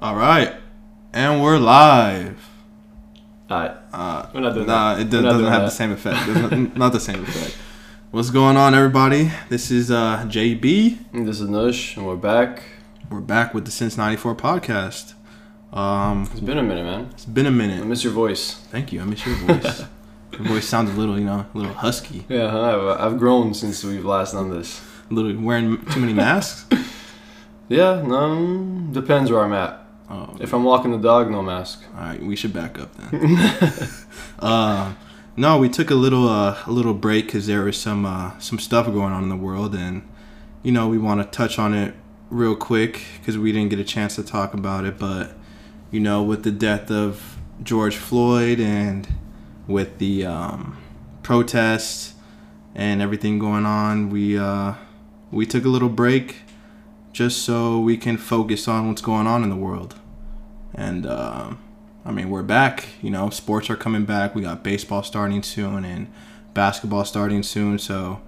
All right, and we're live. Alright. Uh, We're not doing nah, that. it do- not doesn't have that. the same effect. Not the same effect. What's going on, everybody? This is uh, JB. And This is Nush, and we're back. We're back with the Since '94 podcast. Um, It's been a minute, man. It's been a minute. I miss your voice. Thank you. I miss your voice. your voice sounds a little, you know, a little husky. Yeah, huh? I've, I've grown since we've last done this. A little wearing too many masks. Yeah, um, depends where I'm at. Oh, If I'm walking the dog, no mask. All right, we should back up then. uh, no, we took a little uh, a little break because there was some uh, some stuff going on in the world, and you know we want to touch on it real quick because we didn't get a chance to talk about it. But you know, with the death of George Floyd and with the um, protests and everything going on, we uh, we took a little break just so we can focus on what's going on in the world. And um, I mean, we're back. You know, sports are coming back. We got baseball starting soon and basketball starting soon. So,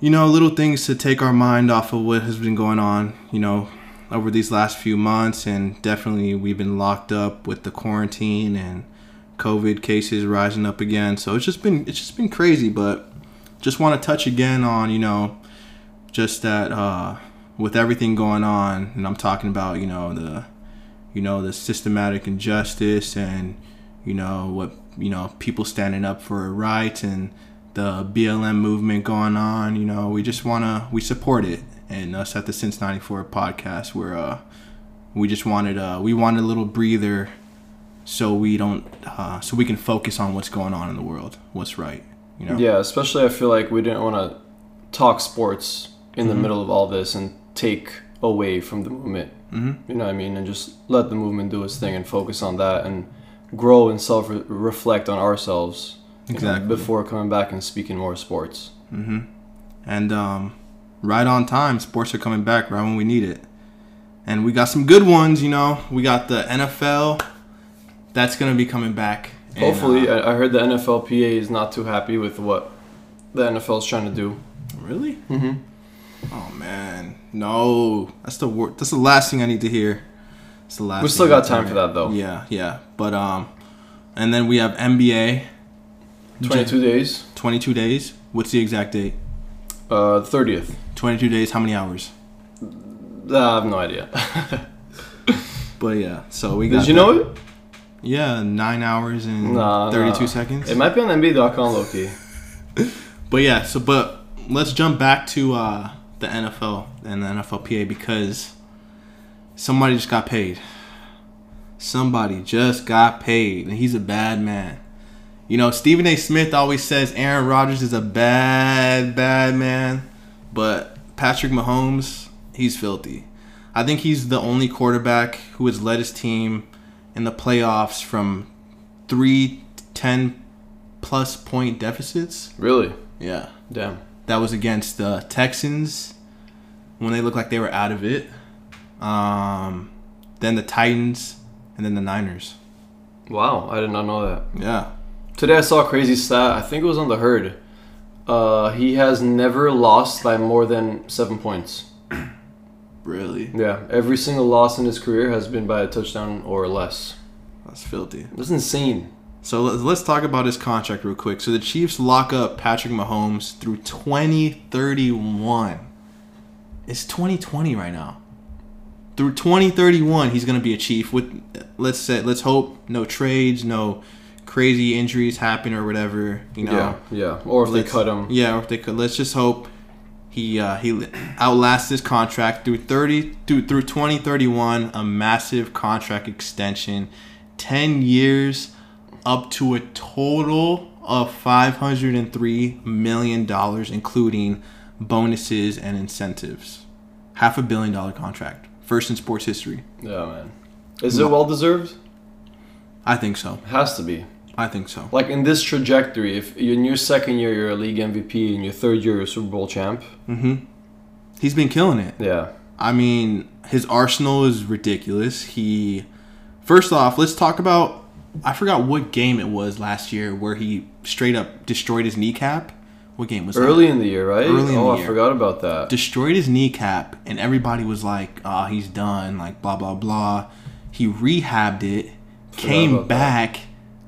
you know, little things to take our mind off of what has been going on. You know, over these last few months, and definitely we've been locked up with the quarantine and COVID cases rising up again. So it's just been it's just been crazy. But just want to touch again on you know, just that uh, with everything going on, and I'm talking about you know the you know the systematic injustice and you know what you know people standing up for rights and the BLM movement going on you know we just want to we support it and us at the Since 94 podcast we're uh we just wanted uh we wanted a little breather so we don't uh so we can focus on what's going on in the world what's right you know Yeah, especially I feel like we didn't want to talk sports in Mm-hmm. the middle of all this and take away from the movement. Mhm. You know what I mean? And just let the movement do its thing and focus on that and grow and self reflect on ourselves you know, Exactly. before coming back and speaking more sports. hmm And um, right on time, sports are coming back right when we need it. And we got some good ones, you know. We got the NFL. That's going to be coming back. And, Hopefully, uh, I, I heard the NFLPA is not too happy with what the NFL is trying to do. really? Mm-hmm. Oh, man. No. That's the wor- That's the last thing I need to hear. It's the last We still got time for that, though. Yeah, yeah. But, um, and then we have NBA. 22 days, 22 days. What's the exact date? uh, 30th. 22 days. How many hours? Uh, I have no idea. But yeah, so we got. Did you that. know it? Yeah, nine hours and Nah, 32 nah. seconds. It might be on NBA.com, Loki. But yeah, so but let's jump back to uh, the NFL and the NFLPA because somebody just got paid. Somebody just got paid, and he's a bad man. You know, Stephen A. Smith always says Aaron Rodgers is a bad, bad man, but Patrick Mahomes, he's filthy. I think he's the only quarterback who has led his team in the playoffs from three 10 plus point deficits. Really? Yeah. Damn. That was against the Texans when they looked like they were out of it. Um, then the Titans, and then the Niners. Wow, I did not know that. Yeah. Today I saw a crazy stat. I think it was on the herd. Uh, he has never lost by more than seven points. Really? Yeah, every single loss in his career has been by a touchdown or less. That's filthy. That's insane. So let's, talk about his contract real quick. So the Chiefs lock up Patrick Mahomes through 2031. It's 2020 right now. Through 2031, he's going to be a Chief with let's say let's hope no trades, no crazy injuries happen or whatever, you know. Yeah, yeah. Or if they Let's- cut him. Yeah, or if they could. Let's just hope he uh, he outlasts his contract through thirty through through twenty thirty one. A massive contract extension, ten years, up to a total of five hundred and three million dollars, including bonuses and incentives. Half a billion dollar contract, first in sports history. Yeah, man. Is it well deserved? I think so. It Has to be. I think so. Like in this trajectory, if in your second year you're a league MVP and your third year you're a Super Bowl champ, Mm-hmm. He's been killing it. yeah, I mean, his arsenal is ridiculous. He, first off, let's talk about. I forgot what game it was last year where he straight up destroyed his kneecap what game was it? Early that? in the year, right? Early in oh, I year. forgot about that. Destroyed his kneecap, and everybody was like, "Oh, he's done." Like blah blah blah. He rehabbed it, came about that. back,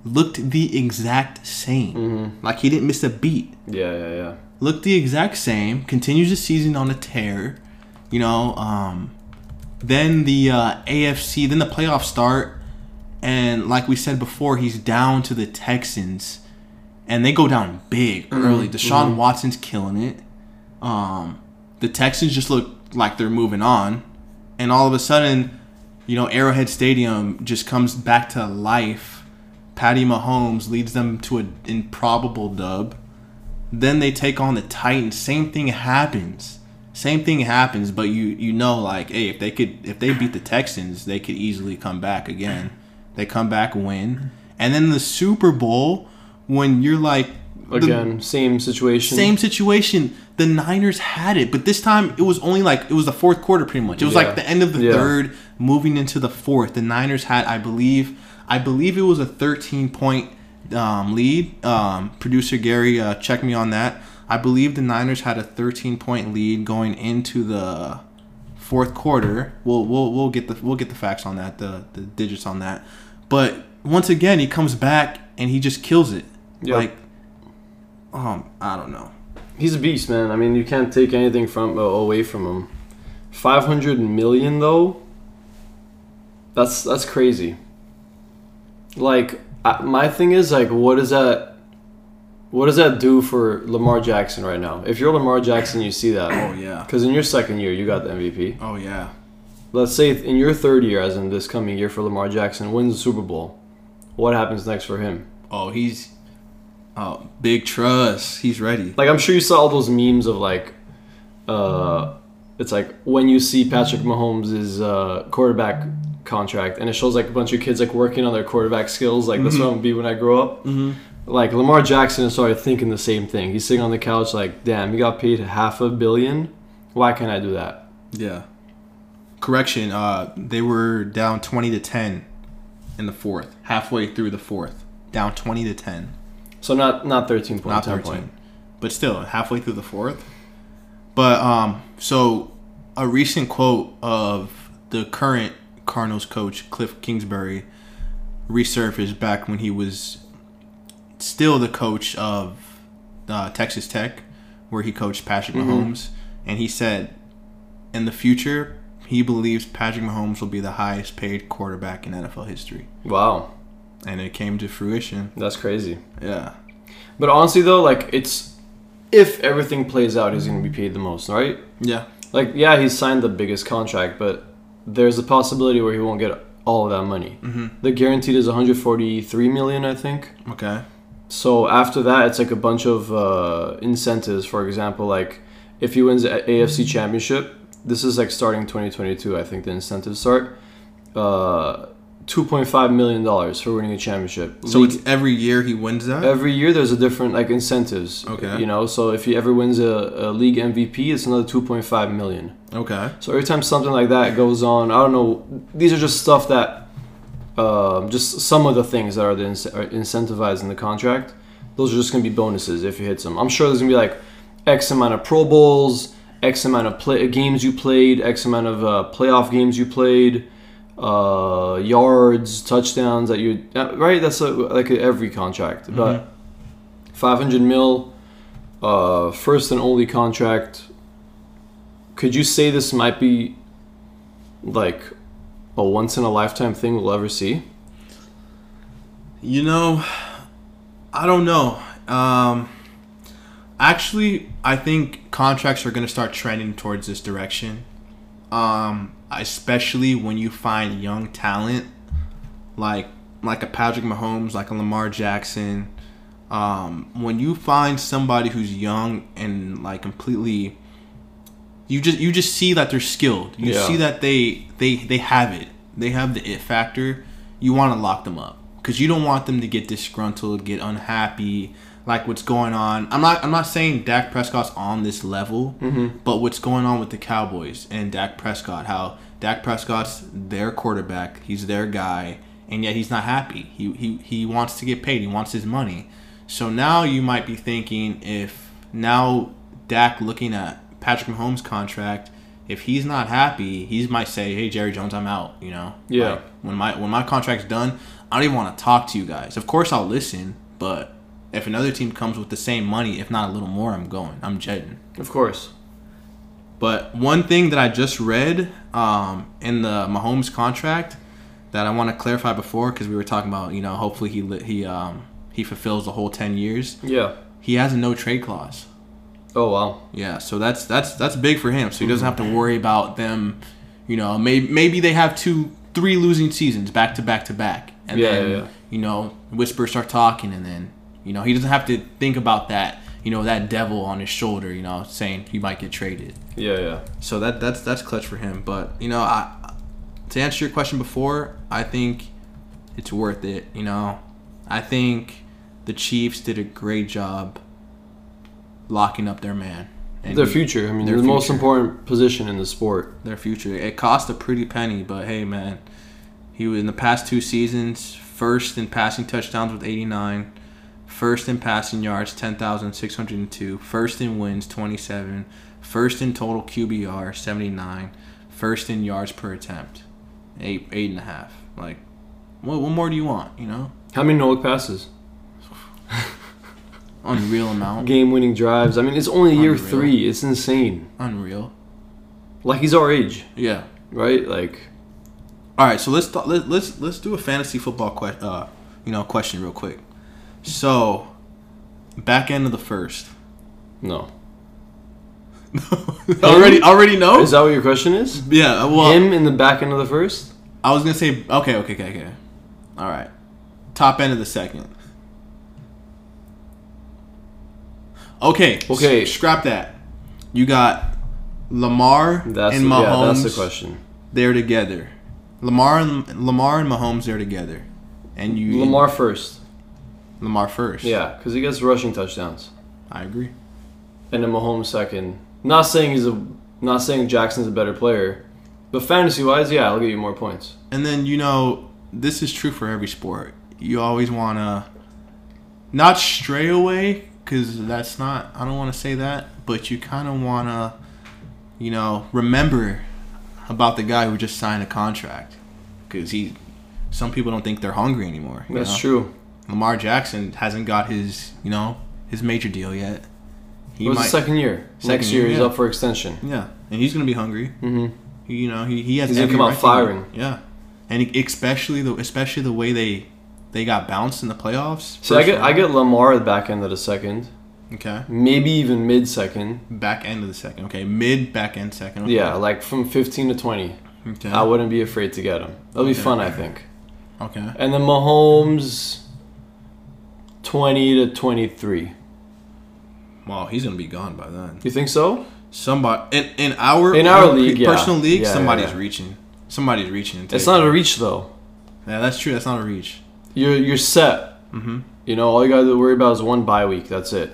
looked the exact same. Mm-hmm. Like he didn't miss a beat. Yeah, yeah, yeah. Looked the exact same. Continues the season on a tear. You know. Um, then the uh, AFC. Then the playoffs start, and like we said before, he's down to the Texans, and they go down big early. Deshaun Watson's killing it. Um, the Texans just look like they're moving on, and all of a sudden, you know, Arrowhead Stadium just comes back to life. Patty Mahomes leads them to an improbable dub. Then they take on the Titans. Same thing happens. Same thing happens, but you you know like, hey, if they could if they beat the Texans, they could easily come back again. They come back, win, and then the Super Bowl when you're like the- Again, same situation. same situation. The Niners had it, but this time it was only like it was the fourth quarter, pretty much. It was Yeah. like the end of the Yeah. third, moving into the fourth. The Niners had, I believe, I believe it was a 13 point um, lead. Um, Producer Gary, uh, check me on that. I believe the Niners had a 13 point lead going into the fourth quarter. We'll we'll we'll get the we'll get the facts on that, the the digits on that. But once again, he comes back and he just kills it. Yep. Like, um, I don't know. He's a beast, man. I mean, you can't take anything from uh, away from him. Five hundred million though. That's that's crazy. Like I, my thing is like, what does that? What does that do for Lamar Jackson right now? If you're Lamar Jackson, you see that. Oh yeah. Because in your second year, you got the MVP. Oh yeah. Let's say in your third year, as in this coming year for Lamar Jackson, wins the Super Bowl. What happens next for him? Oh, he's oh big trust. He's ready. Like I'm sure you saw all those memes of like, uh, it's like when you see Patrick Mahomes' uh, quarterback contract, and it shows like a bunch of kids like working on their quarterback skills. Like that's what I'm gonna be when I grow up. Mm-hmm. Like Lamar Jackson is started thinking the same thing. He's sitting on the couch like, damn, he got paid half a billion. Why can't I do that? Yeah. Correction. Uh, they were down twenty to ten in the fourth. Halfway through the fourth, down twenty to ten. So not not 13 point, Not thirteen, point. but still halfway through the fourth. But um, so a recent quote of the current Cardinals coach Cliff Kingsbury resurfaced back when he was still the coach of uh, Texas Tech, where he coached Patrick Mahomes, and he said, in the future, he believes Patrick Mahomes will be the highest paid quarterback in NFL history, Wow, and it came to fruition. that's crazy. Yeah, But honestly though, like it's if everything plays out, he's gonna be paid the most, right? yeah, Like, yeah, he signed the biggest contract, but there's a possibility where he won't get all of that money. mm-hmm. The guaranteed is 143 million, I think. okay, So after that, it's like a bunch of uh, incentives. For example, like if he wins the AFC Championship, this is like starting 2022. I think the incentives start. Uh, 2.5 million dollars for winning a championship. so League- it's every year he wins that. Every year there's a different like incentives. Okay. You know, so if he ever wins a, a league MVP, it's another 2.5 million. okay, So every time something like that goes on, I don't know. These are just stuff that, um, just some of the things that are, the ince- are incentivized in the contract. Those are just gonna be bonuses if he hits them. I'm sure there's gonna be like X amount of Pro Bowls, X amount of play games you played, X amount of uh, playoff games you played, uh, yards, touchdowns that you uh, right. That's a, like every contract, but 500 mil, uh, first and only contract. Could you say this might be like a once in a lifetime thing we'll ever see? You know, I don't know. Um, actually, I think contracts are going to start trending towards this direction. Um, especially when you find young talent like like a Patrick Mahomes, like a Lamar Jackson. Um, when you find somebody who's young and like completely, you just you just see that they're skilled. You Yeah. see that they they they have it. They have the it factor. You want to lock them up because you don't want them to get disgruntled, get unhappy, like what's going on. I'm not I'm not saying Dak Prescott's on this level, mm-hmm. but what's going on with the Cowboys and Dak Prescott? How Dak Prescott's their quarterback, he's their guy, and yet he's not happy. He he he wants to get paid. He wants his money. So now you might be thinking if now Dak looking at Patrick Mahomes' contract, if he's not happy, he might say, "Hey, Jerry Jones, I'm out." You know. Yeah. Like, when my when my contract's done, I don't even want to talk to you guys. Of course, I'll listen, but if another team comes with the same money, if not a little more, I'm going. I'm jetting. Of course. But one thing that I just read um, in the Mahomes contract that I want to clarify before, because we were talking about, you know, hopefully he he um, he fulfills the whole ten years. Yeah. He has a no trade clause. Oh wow. Yeah, so that's that's that's big for him. So he doesn't have to worry about them. You know, maybe maybe they have two, three losing seasons back to back to back, and Yeah, then yeah, yeah. you know whispers start talking, and then you know he doesn't have to think about that. You know that devil on his shoulder. You know, saying he might get traded. Yeah, yeah. So that that's that's clutch for him. But you know, I to answer your question before, I think it's worth it. You know, I think the Chiefs did a great job locking up their man. And Their he- future. I mean, their the most important position in the sport. Their future. It cost a pretty penny, but hey, man, he was in the past two seasons first in passing touchdowns with 89, first in passing yards 10,602, first in wins 27, first in total QBR 79, first in yards per attempt eight eight and a half. Like, what, what more do you want? You know, How many no look passes? unreal amount, Game winning drives. I mean, it's only year Unreal. three. It's insane. unreal. Like he's our age, Yeah. right? Like, All right, so let's let, let's let's do a fantasy football que- uh, you know, question real quick. So, back end of the first. no. already already know? Is that what your question is? yeah, well, Him in the back end of the first? I was going to say okay, okay, okay, okay. All right. Top end of the second. Okay. Okay. s- scrap that. You got Lamar That's and Mahomes. yeah, that's the question. They're together. Lamar and Lamar and Mahomes they're together. And you Lamar first. Lamar first. Yeah, because he gets rushing touchdowns, I agree. and then Mahomes second. Not saying he's a, not saying Jackson's a better player, but fantasy wise, yeah, I'll give you more points. And then you know this is true for every sport. You always want to not stray away because that's not. I don't want to say that, but you kind of want to, you know, remember about the guy who just signed a contract because he. Some people don't think they're hungry anymore. That's know? true. Lamar Jackson hasn't got his, you know, his major deal yet. It was the second year. Second Next year, year, he's yeah. up for extension. Yeah, and he's gonna be hungry. Mm-hmm. He- You know, he, he has. He's gonna come out right firing. Yeah, and he- especially the especially the way they they got bounced in the playoffs. So I get I get Lamar at the back end of the second, okay maybe even mid second. back end of the second. Okay, mid back end second. Okay. Yeah, like from 15 to 20. Okay. I wouldn't be afraid to get him. That'll be Okay. fun, I think. okay. And then Mahomes, 20 to 23. Wow, he's gonna be gone by then. You think so? Somebody in in our In our own league, yeah. personal league, Yeah, somebody's yeah. reaching. Somebody's reaching. It's not a reach though. Yeah, that's true. That's not a reach. You're you're set. Mm-hmm. You know, all you got to worry about is one bye week. That's it.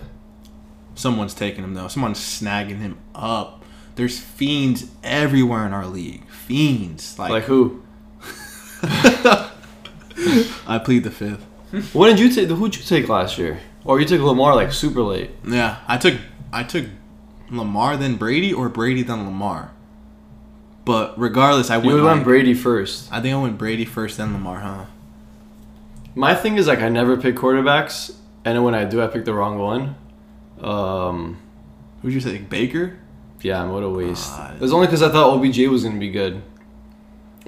Someone's taking him though. Someone's snagging him up. There's fiends everywhere in our league. Fiends. Like, Like who? I plead the fifth. What did you take? The who'd you take last year? Or you took Lamar like super late? Yeah, I took I took Lamar then Brady or Brady then Lamar. But regardless, I You went. went like- Brady first. I think I went Brady first then Lamar, huh? My thing is like I never pick quarterbacks, and when I do, I pick the wrong one. Um, Who'd you take? Baker? yeah, what a waste. It was only because I thought OBJ was gonna be good,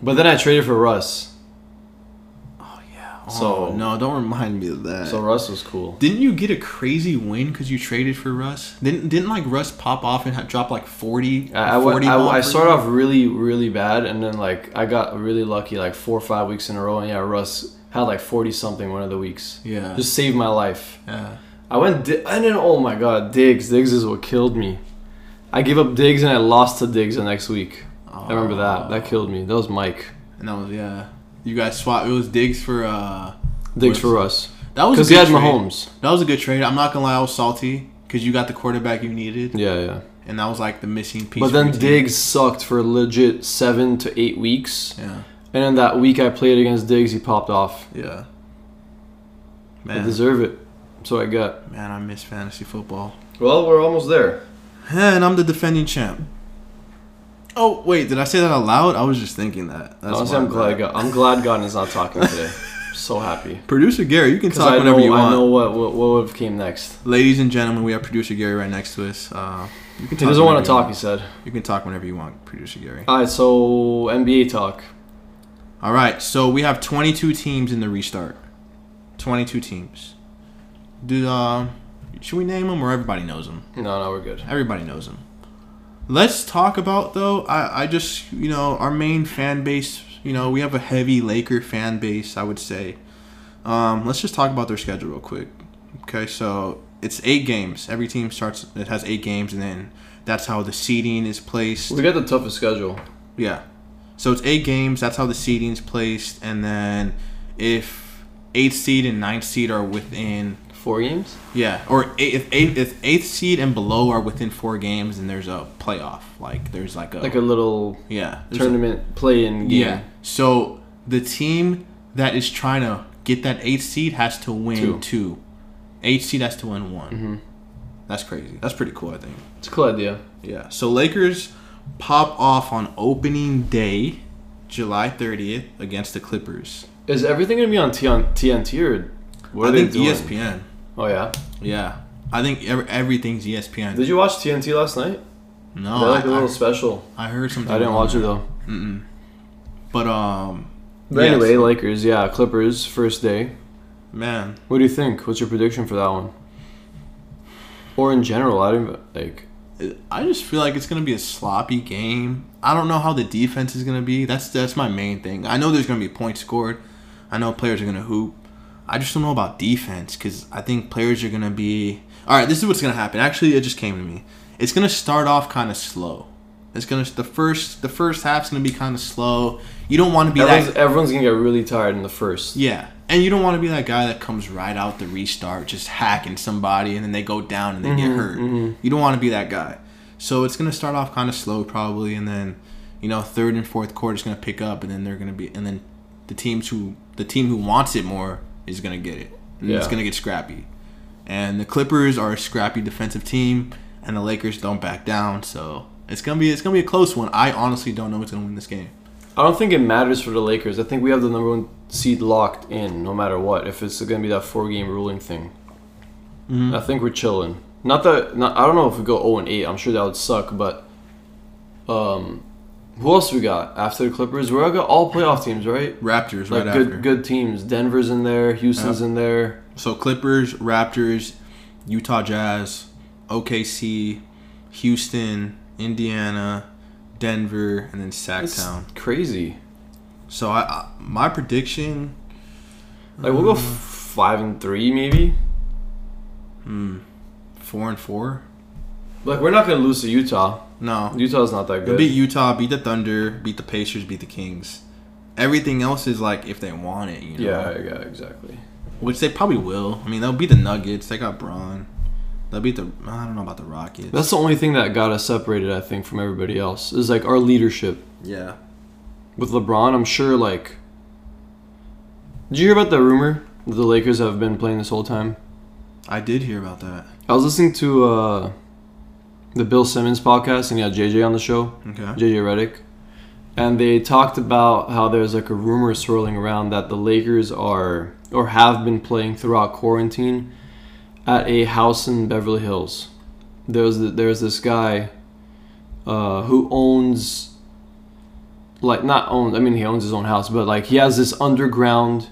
but then I traded for Russ. So- oh, no, don't remind me of that. so Russ was cool. didn't you get a crazy win because you traded for Russ? Didn't didn't like Russ pop off and ha- drop like forty? I, I, went- 40 I, ball I started off really, really bad, and then like I got really lucky, like four or five weeks in a row, and yeah, Russ had like forty something one of the weeks. Yeah. Just saved my life. yeah. I went, Di- and then oh my god, Diggs, Diggs is what killed me. I gave up Diggs and I lost to Diggs the next week. I remember that. That oh. killed me. That was Mike. And that was yeah. You guys swapped. It was Diggs for uh. Diggs for Russ. That was a Because he had trade. Mahomes. That was a good trade. I'm not gonna lie, I was salty because you got the quarterback you needed, Yeah, yeah. and that was like the missing piece. But then. Diggs sucked for legit seven to eight weeks. Yeah, And then that week I played against Diggs, he popped off. yeah. Man. I deserve it. So I got. man, I miss fantasy football. Well, we're almost there. And I'm the defending champ. Oh wait, did I say that out loud? I was just thinking that. That's Honestly, I'm glad. God, I'm glad God is not talking today. so happy. Producer Gary, you can talk I whenever know, you want. I know what what, what would have came next. Ladies and gentlemen, we have producer Gary right next to us. Uh, you can He doesn't want to talk. He said. You can talk whenever you want, producer Gary. All right, so NBA talk. All right, so we have 22 teams in the restart. 22 teams. Do uh, should we name them or everybody knows them? No, no, we're good. Everybody knows them. Let's talk about though. I I just you know our main fan base. You know we have a heavy Laker fan base. I would say. Um, let's just talk about their schedule real quick. Okay, so it's eight games. Every team starts. It has eight games, and then that's how the seeding is placed. We got the toughest schedule. Yeah. So it's eight games. That's how the seeding's placed, and then if eighth seed and ninth seed are within Four games. yeah, or eight, if eighth if eighth seed and below are within four games, then there's a playoff. Like there's like a Like a little yeah there's a- tournament play-in game. yeah. So the team that is trying to get that eighth seed has to win Two. two. Eighth seed has to win one. Mhm. That's crazy. That's pretty cool. I think. It's a cool idea. Yeah. So Lakers pop off on opening day, July 30th against the Clippers. Is everything gonna be on T- on TNT or what I are they think E doing? ESPN. Oh yeah. Yeah. I think ev- everything's ESPN. Did you watch TNT last night? no, they had like I, a little I, special. I heard something. I didn't wrong watch it though. Mm-mm. But um, But Yes. anyway, Lakers, yeah, Clippers, first day. man, What do you think? What's your prediction for that one? Or in general, I don't like. I just feel like it's gonna be a sloppy game. I don't know how the defense is gonna be. That's that's my main thing. I know there's gonna be points scored. I know players are gonna hoop. I just don't know about defense because I think players are gonna be. All right, this is what's gonna happen. Actually, it just came to me. It's gonna start off kind of slow. It's gonna the first the first half's gonna be kind of slow. You don't want to be Everyone's, that. everyone's gonna get really tired in the first. Yeah, and you don't want to be that guy that comes right out the restart, just hacking somebody, and then they go down and they get Mhm, hurt. mhm. You don't want to be that guy. So it's gonna start off kind of slow, probably, and then you know third and fourth quarter is gonna pick up, and then they're gonna be, and then the teams who the team who wants it more is gonna get it. And It's gonna get scrappy. And the Clippers are a scrappy defensive team, and the Lakers don't back down. So it's gonna be it's gonna be a close one. I honestly don't know who's gonna win this game. I don't think it matters for the Lakers. I think we have the number one seed locked in, no matter what. If it's gonna be that four game ruling thing, Mm-hmm. I think we're chilling. Not that. Not, I don't know if we go zero and eight. I'm sure that would suck. But um, who else we got after the Clippers? We got all playoff teams, right? Raptors Like right good after. good teams. Denver's in there. Houston's in there. So Clippers, Raptors, Utah Jazz, OKC, Houston, Indiana, Denver, and then Sactown. crazy. So I, I my prediction, Like we'll go five and three maybe. hmm, four and four. Like we're not gonna lose to Utah. No, Utah's not that They'll good. beat Utah, beat the Thunder, beat the Pacers, beat the Kings. Everything else is like if they want it, you know. yeah, yeah, exactly. Which they probably will. I mean, they'll beat the Nuggets. They got Bron. They'll beat the. I don't know about the Rockets. That's the only thing that got us separated, I think, from everybody else. Is like our leadership. yeah. With LeBron, I'm sure like Did you hear about the rumor that the Lakers have been playing this whole time? I did hear about that. I was listening to uh the Bill Simmons podcast and he had JJ on the show, Okay. JJ Redick. And they talked about how there's like a rumor swirling around that the Lakers are or have been playing throughout quarantine at a house in Beverly Hills. There's there's this guy uh, who owns like not owns I mean he owns his own house, but like he has this underground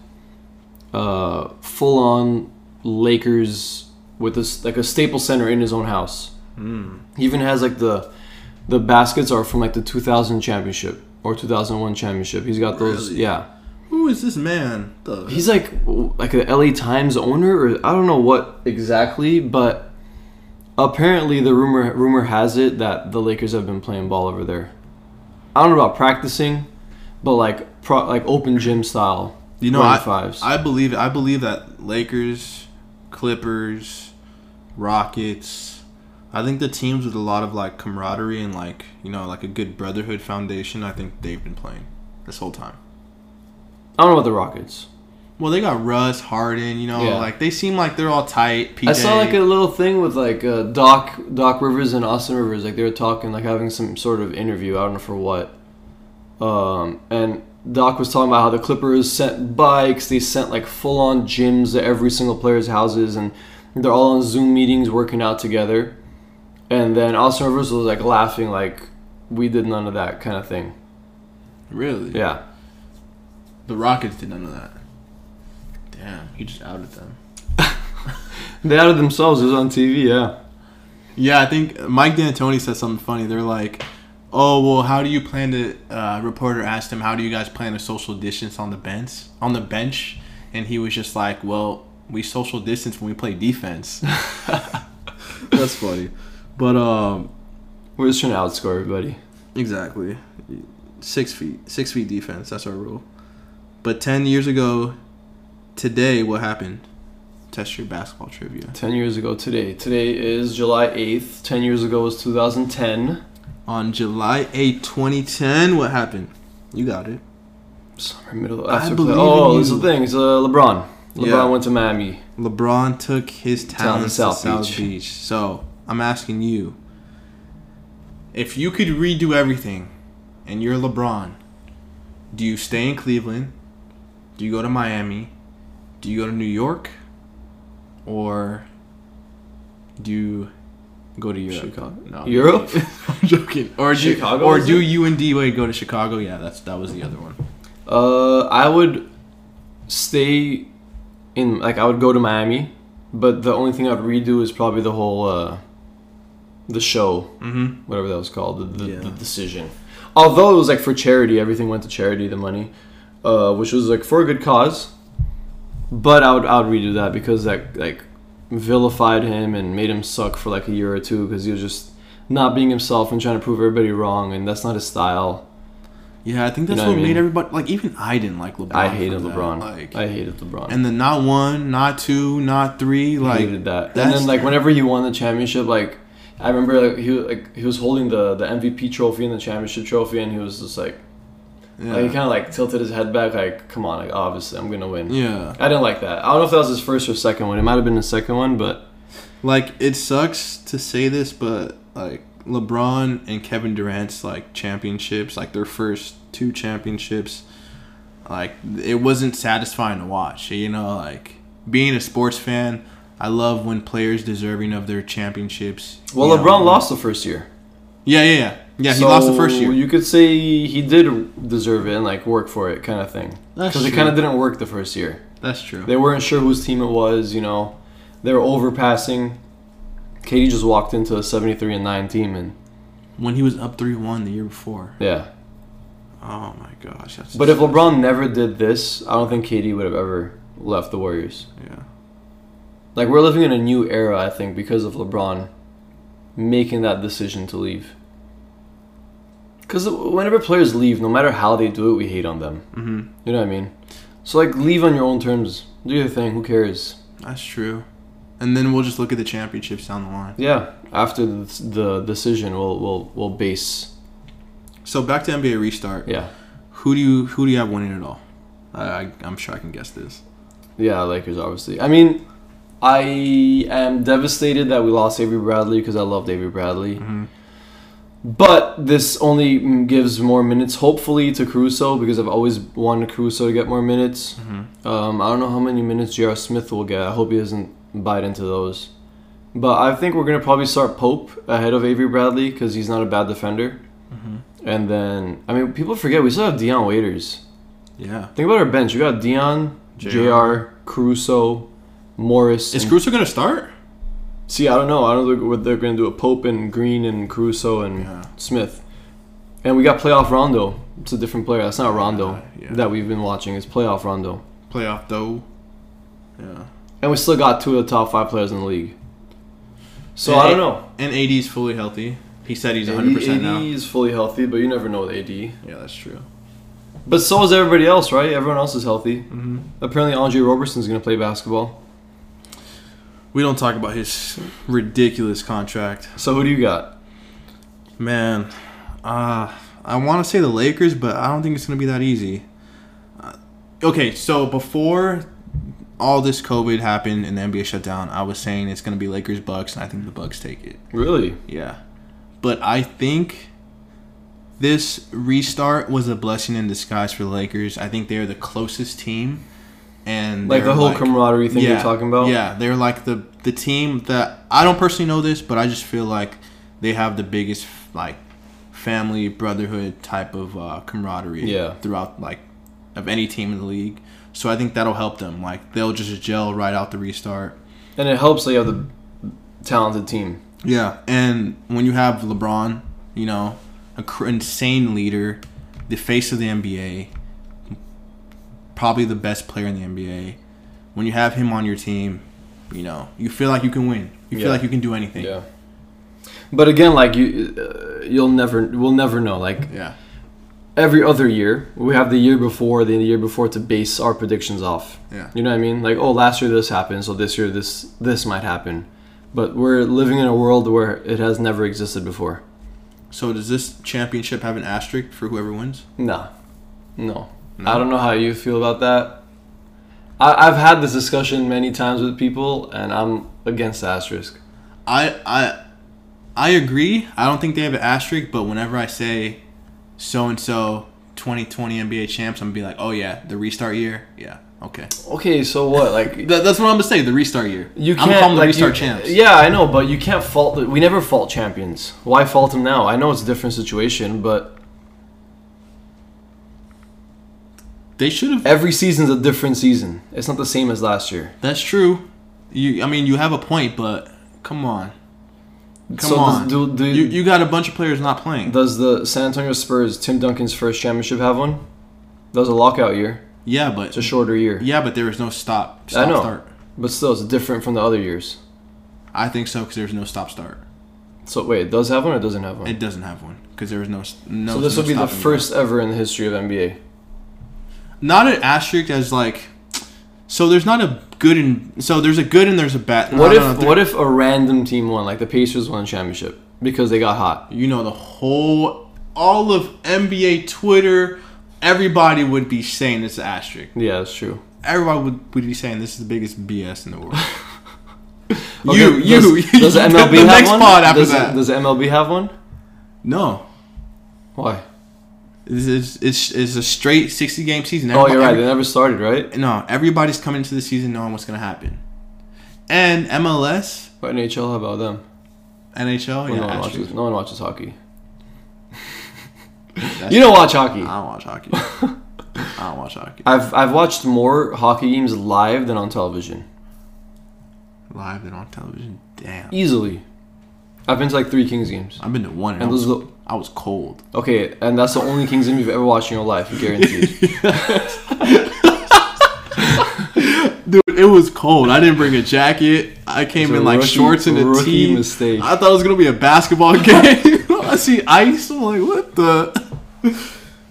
uh, full on Lakers with this like a Staples Center in his own house. Mm. He even has like the the baskets are from like the 2000 championship or 2001 championship. He's got those. Really? Yeah. Who is this man? The, He's like like a LA Times owner or I don't know what exactly, but apparently the rumor rumor has it that the Lakers have been playing ball over there. I don't know about practicing, but like pro, like open gym style. you know, I, fives. I believe I believe that Lakers, Clippers, Rockets. I think the teams with a lot of like camaraderie and like you know like a good brotherhood foundation. I think they've been playing this whole time. I don't know about the Rockets. Well, they got Russ, Harden. You know, Yeah. like they seem like they're all tight. PJ. I saw like a little thing with like uh, Doc Doc Rivers and Austin Rivers. Like they were talking, like having some sort of interview. I don't know for what. Um, and Doc was talking about how the Clippers sent bikes. They sent like full on gyms to every single player's houses, and they're all on Zoom meetings working out together. And then Austin Rivers was like laughing, like we did none of that kind of thing. really. Yeah. The Rockets did none of that. Damn, he just outed them. They outed themselves. It was on TV. Yeah. Yeah, I think Mike D'Antoni said something funny. They're like, "Oh, well, how do you plan to?" Uh, reporter asked him, "How do you guys plan to social distance on the bench?" On the bench, and he was just like, "Well, we social distance when we play defense." That's funny, but um, We're just trying to outscore everybody. exactly, six feet, six feet defense. That's our rule. But ten years ago, today, what happened? Test your basketball trivia. 10 years ago today. Today is July 8th. 10 years ago was 2010. On July 8, 2010, what happened? You got it. Summer, middle, I after believe play. Oh, in this is you. the thing. It's uh, LeBron. LeBron Yeah. went to Miami. LeBron took his talents South to South Beach. Beach. So I'm asking you, if you could redo everything, and you're LeBron, do you stay in Cleveland? Do you go to Miami? Do you go to New York? Or do you go to Europe? Chicago. No, Europe? I'm joking. Or do Chicago, or do you and D Wade go to Chicago? Yeah, that's that was the other one. Uh, I would stay in, like, I would go to Miami, but the only thing I'd redo is probably the whole, uh, the show, Mm-hmm. whatever that was called, the, the, Yeah. the decision. Although it was like for charity, everything went to charity, the money, uh, which was like for a good cause. But I would I would redo that because that like vilified him and made him suck for like a year or two because he was just not being himself and trying to prove everybody wrong, and that's not his style. Yeah, I think that's know what what I made everybody like. Even I didn't like LeBron. I hated that. LeBron. Like, I hated LeBron. and then not one, not two, not three. Like hated that. And then like whenever he won the championship, like I remember like he was- like he was holding the the MVP trophy and the championship trophy, and he was just like. yeah. Like he kind of like tilted his head back, like, "Come on, like obviously I'm gonna win." yeah, I didn't like that. I don't know if that was his first or second one. It might have been the second one, but like it sucks to say this, but like LeBron and Kevin Durant's like championships, like their first two championships, like it wasn't satisfying to watch. You know, like being a sports fan, I love when players deserving of their championships. well, you know, LeBron lost the first year. Yeah, yeah, yeah. Yeah, he lost the first year. You could say he did deserve it and like work for it, kind of thing. That's Because it kind of didn't work the first year. That's true. They weren't sure whose team it was. You know, they were overpassing. KD just walked into a 73 and 9 team, and when he was up three one the year before. yeah. Oh my gosh, But if LeBron never did this, I don't think KD would have ever left the Warriors. yeah, Like we're living in a new era, I think, because of LeBron making that decision to leave. Because whenever players leave, no matter how they do it, we hate on them. hmm You know what I mean? So like, leave on your own terms. Do your thing. Who cares? that's true. And then we'll just look at the championships down the line. Yeah. After the, the decision, we'll we'll we'll base. So back to NBA restart. Yeah. Who do you who do you have winning it all? I, I I'm sure I can guess this. Yeah, Lakers obviously. I mean, I am devastated that we lost Avery Bradley because I loved Avery Bradley. Mm-hmm. But this only mm, gives more minutes, hopefully, to Caruso because I've always wanted Caruso to get more minutes. Mm-hmm. Um, I don't know how many minutes J.R. Smith will get. I hope he doesn't bite into those. But I think we're gonna probably start Pope ahead of Avery Bradley because he's not a bad defender. Mm-hmm. And then, I mean, people forget we still have Dion Waiters. Yeah. Think about our bench. We got Dion, JR. J.R., Caruso, Morris. Is and- Caruso gonna start? See, I don't know. I don't know what they're gonna do. A Pope and Green and Caruso and Yeah. Smith. And we got playoff Rondo. It's a different player. That's not Rondo Yeah, yeah. that we've been watching. It's playoff Rondo. Playoff though. Yeah. And we still got two of the top five players in the league. So And I don't know. And AD is fully healthy. He said he's 100 percent AD now. is fully healthy, but you never know with AD. Yeah, that's true. But so is everybody else, right? Everyone else is healthy. Mm-hmm. Apparently, Andre Roberson's gonna play basketball. We don't talk about his ridiculous contract. So who do you got? Man, uh, I want to say the Lakers, but I don't think it's gonna be that easy. Uh, okay, so before all this COVID happened and the NBA shut down, I was saying it's gonna be Lakers Bucks, and I think the Bucks take it. Really? Yeah, but I think this restart was a blessing in disguise for the Lakers. I think they're the closest team, and Like the whole camaraderie thing you're talking about? Yeah, they're like the the team that I don't personally know this, but I just feel like they have the biggest like family brotherhood type of uh, camaraderie. Yeah. throughout like of any team in the league. So I think that'll help them. Like they'll just gel right out the restart. And it helps they have the talented team. Yeah, and when you have LeBron, you know, a cr- insane leader, the face of the NBA, probably the best player in the NBA. When you have him on your team, you know, you feel like you can win. You Yeah. feel like you can do anything. Yeah. But again, like you, uh, you'll never, we'll never know. Like Yeah. every other year, we have the year before, the year before to base our predictions off. Yeah. You know what I mean? Like, oh, last year this happened, so this year this this might happen. But we're living in a world where it has never existed before. So does this championship have an asterisk for whoever wins? Nah, no. No? I don't know how you feel about that. I, I've had this discussion many times with people, and I'm against the asterisk. I I I agree. I don't think they have an asterisk, but whenever I say so and so 2020 NBA champs, I'm gonna be like, oh yeah, the restart year. Yeah, okay. Okay, so what? Like, That, that's what I'm gonna say. The restart year. You can't call them the like, restart you- champs. Yeah, I know, but you can't fault. The, we never fault champions. Why fault them now? I know it's a different situation, but They should have. every season's a different season. It's not the same as last year. That's true. You, I mean, you have a point, but come on, come so on. Does, do, do, you, you got a bunch of players not playing. does the San Antonio Spurs Tim Duncan's first championship have one? That was a lockout year. yeah, but It's a shorter year, yeah, but there was no stop. I know. start. but still, it's different from the other years. I think so because there was no stop start. So wait, it does have one or doesn't have one? It doesn't have one because there was no no. so this no will be the first ever in the history of NBA. Not an asterisk as like so there's not a good and so there's a good and there's a bad What if what if a random team won, like the Pacers won a championship because they got hot? you know the whole all of NBA Twitter everybody would be saying it's an asterisk Yeah, that's true. everybody would, would be saying this is the biggest BS in the world Okay, you you does, does MLB the have next one? pod after does, that Does MLB have one? no Why? It's, is it's, it's a straight 60 game season Oh, you're right. Everybody- They never started, right? no everybody's coming into the season knowing what's going to happen and MLS But NHL, how about them? NHL Well, yeah no one watches. No one watches hockey. You don't watch hockey. I don't watch hockey. I don't watch hockey. I've I've watched more hockey games live than on television. Live than on television. Damn. Easily. I've been to like three Kings games. I've been to one and, And those I was cold. okay, and that's the only Kings game you've ever watched in your life, guaranteed. Dude, it was cold. I didn't bring a jacket. I came in like rookie- shorts and a tee. mistake. I thought it was gonna be a basketball game. I see ice. I'm like, what the?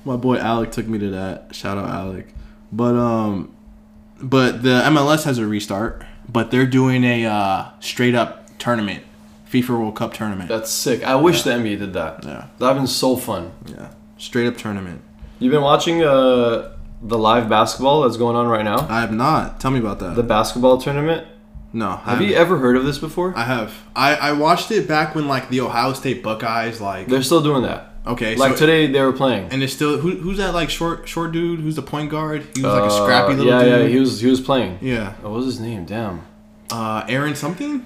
My boy Alec took me to that. Shout out Alec. But um, but the MLS has a restart. But they're doing a uh, straight up tournament, FIFA World Cup tournament. That's sick. I wish the NBA did that. yeah, That'd been so fun. yeah, straight up tournament. You've been watching uh the live basketball that's going on right now? I have not. Tell me about that. The basketball tournament? no, I Have you ever heard of this before? I have. I, I watched it back when like the Ohio State Buckeyes like They're still doing that. okay Like so, today they were playing. and it's still who, who's that like short short dude who's the point guard he was like a Uh, scrappy little yeah, dude yeah, he was he was playing. yeah What was his name? Damn. uh Aaron something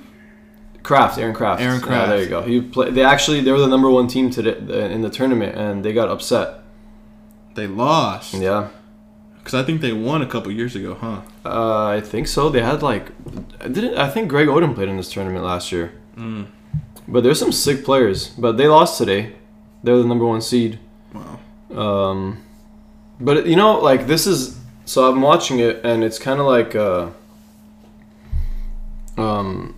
Craft, Aaron Craft. Aaron Yeah, there you go. He play, They actually they were the number one team today in the tournament, and they got upset. they lost Yeah, because I think they won a couple years ago huh uh, I think so. They had like, didn't I think Greg Oden played in this tournament last year? mm. But there's some sick players. But they lost today. They're the number one seed. wow Um, but you know, like this is so I'm watching it, and it's kind of like uh, um,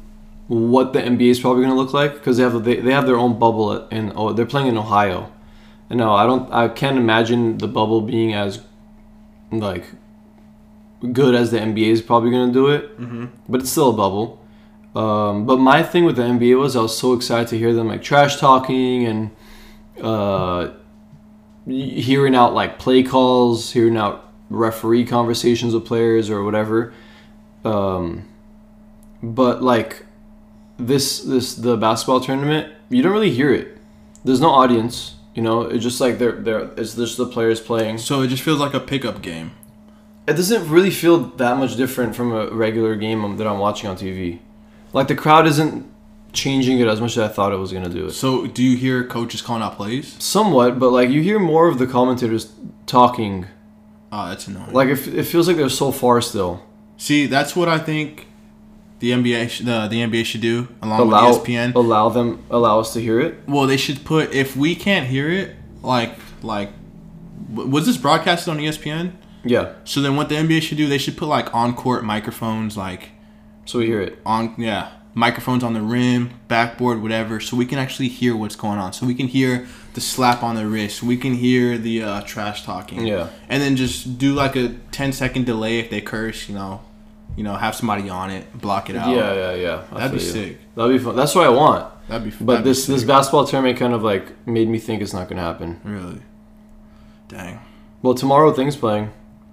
what the NBA is probably going to look like because they have they, they have their own bubble at, in oh they're playing in Ohio, and no, I don't I can't imagine the bubble being as like good as the NBA is probably going to do it, mm-hmm. but it's still a bubble. Um, but my thing with the NBA was I was so excited to hear them like trash talking and uh, hearing out like play calls, hearing out referee conversations with players or whatever. Um, but like this this the basketball tournament, you don't really hear it. There's no audience. You know, it's just like they're they're it's just the players playing. So it just feels like a pickup game. It doesn't really feel that much different from a regular game um, that I'm watching on TV. Like the crowd isn't changing it as much as I thought it was gonna do it. So do you hear coaches calling out plays? Somewhat, but like you hear more of the commentators talking. Oh, that's annoying. Like it, it feels like they're so far still. See, that's what I think the NBA sh- the the NBA should do along Allow with ESPN. allow them allow us to hear it. Well, they should put if we can't hear it, like like was this broadcasted on ESPN? Yeah, So then what the NBA should do, they should put like on court microphones, like so we hear it. on yeah microphones on the rim, backboard, whatever, so we can actually hear what's going on. So we can hear the slap on the wrist. We can hear the uh, trash talking. Yeah. And then just do like a 10 second delay if they curse. You know, you know, have somebody on it, block it out. Yeah, yeah, yeah. I That'd be you. sick. That'd be fun. That's what I want. That'd be. Fun. But that'd this this basketball tournament kind of like made me think it's not gonna happen. really. Dang. Well, tomorrow things playing.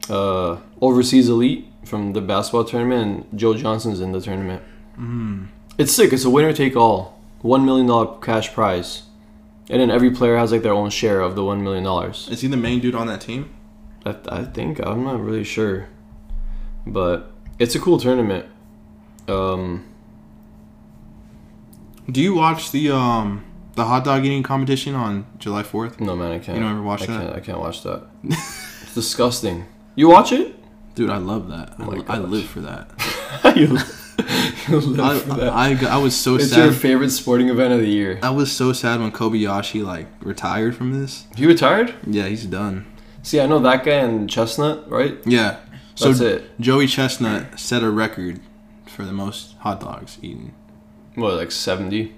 Uh, overseas elite from the basketball tournament, and Joe Johnson's in the tournament. Mm. It's sick. It's a winner take all. One million dollar cash prize, and then every player has like their own share of the one million dollars. Is he the main dude on that team? I, I think I'm not really sure, but it's a cool tournament. Um, Do you watch the um the hot dog eating competition on July Fourth? no man, I can't. You don't ever watch I that? Can't, I can't watch that. it's disgusting. You watch it? Dude, I love that. Oh I, I live for that. you, you live I, for that. I, I, I was so it's sad. your favorite sporting event of the year. I was so sad when Kobayashi like retired from this. He retired? Yeah, he's done. See, I know that guy and Chestnut, right? Yeah. So That's it. Joey Chestnut set a record for the most hot dogs eaten. What, like 70?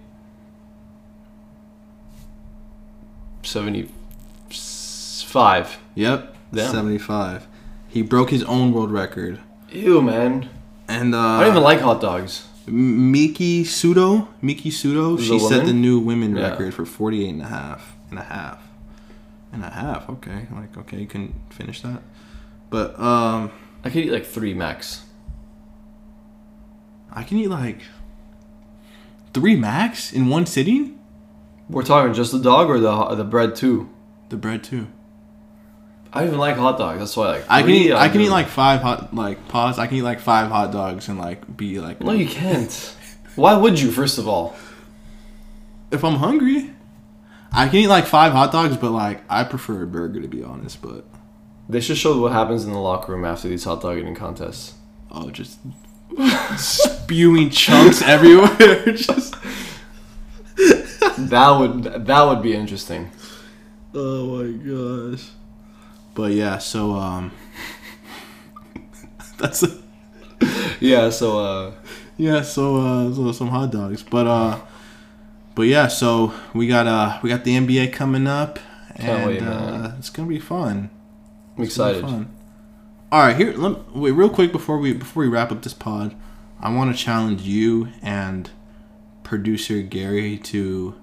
75. Yep. Damn. 75. He broke his own world record. Ew, man. And uh I don't even like hot dogs. Miki Sudo, Miki Sudo, she set the new women Yeah. record for 48 and a half. And a half. And a half. Okay. Like okay, you can finish that. But um I could eat like three max. I can eat like 3 max in one sitting? We're talking just the dog or the the bread too. The bread too. I don't even like hot dogs. That's why like I can eat. I can eat like five hot like pause. I can eat like five hot dogs and like be like. No, you can't. Why would you? First of all, If I'm hungry, I can eat like five hot dogs, but like I prefer a burger to be honest. But they should show what happens in the locker room after these hot dog eating contests. oh, just spewing chunks everywhere. just That would that would be interesting. oh my gosh. But yeah, so um, that's a, Yeah. So uh, yeah. So uh, so some hot dogs, but uh, but yeah. So we got uh, we got the NBA coming up, Can't and wait, uh, it's gonna be fun. I'm excited. Fun. All right, here. Let, wait, real quick before we before we wrap up this pod, I want to challenge you and producer Gary to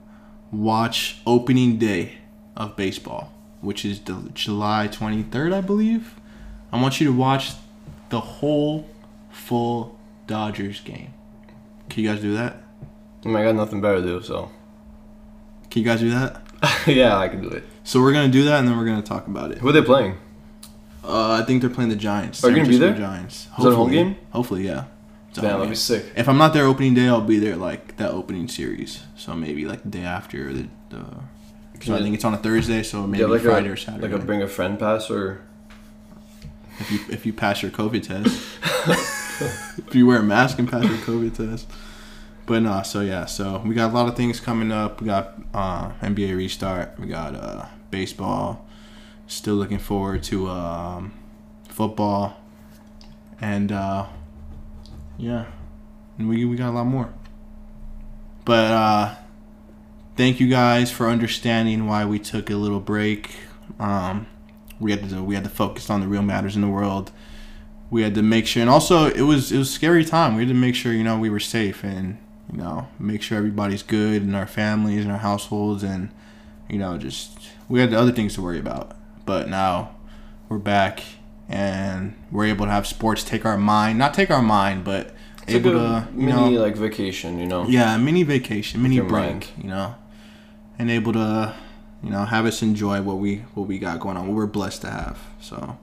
watch opening day of baseball, which is the July twenty third, I believe. I want you to watch the whole full Dodgers game. Can you guys do that? I mean, I got nothing better to do, so Can you guys do that? yeah, I can do it. So we're gonna do that, and then we're gonna talk about it. Who are they playing? Uh, I think they're playing the Giants. Are you San gonna be Francisco there? Giants. Is that a home game? Hopefully, yeah. It's a Damn, home that'd game. be sick. If I'm not there opening day, I'll be there like that opening series. So maybe like the day after or the. the so I think it's on a Thursday, so maybe like Friday a or Saturday. like a bring a friend pass or if you if you pass your COVID test, if you wear a mask and pass your COVID test. But no, so yeah, so we got a lot of things coming up. We got uh, NBA restart. We got uh, baseball. Still looking forward to um, football, and uh, yeah, we we got a lot more. But uh, thank you guys for understanding why we took a little break. Um, we had to we had to focus on the real matters in the world. We had to make sure, and also it was it was scary time. We had to make sure you know we were safe and you know make sure everybody's good and our families and our households, and you know just we had other things to worry about. But now we're back, and we're able to have sports take our mind, not take our mind, but It's able to, you mini know, like vacation, you know. yeah, mini vacation, mini break, mind. you know, and able to, you know, have us enjoy what we what we got going on, what we're blessed to have. So,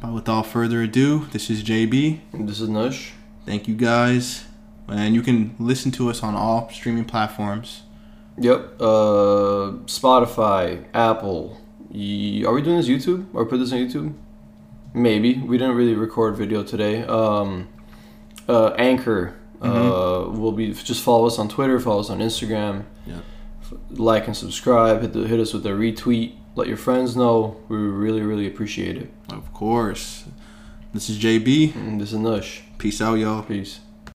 but without further ado, this is JB. And This is Nush. Thank you guys, and you can listen to us on all streaming platforms. Yep. Uh, Spotify, Apple. Ye- Are we doing this YouTube or put this on YouTube? Maybe. We didn't really record video today. Um, uh, Anchor. Uh, will be just follow us on Twitter, follow us on Instagram. Yep. F- Like and subscribe. Hit the, hit us with a retweet. Let your friends know. We really really appreciate it. Of course. This is JB. And this is Nush. Peace out, y'all. Peace.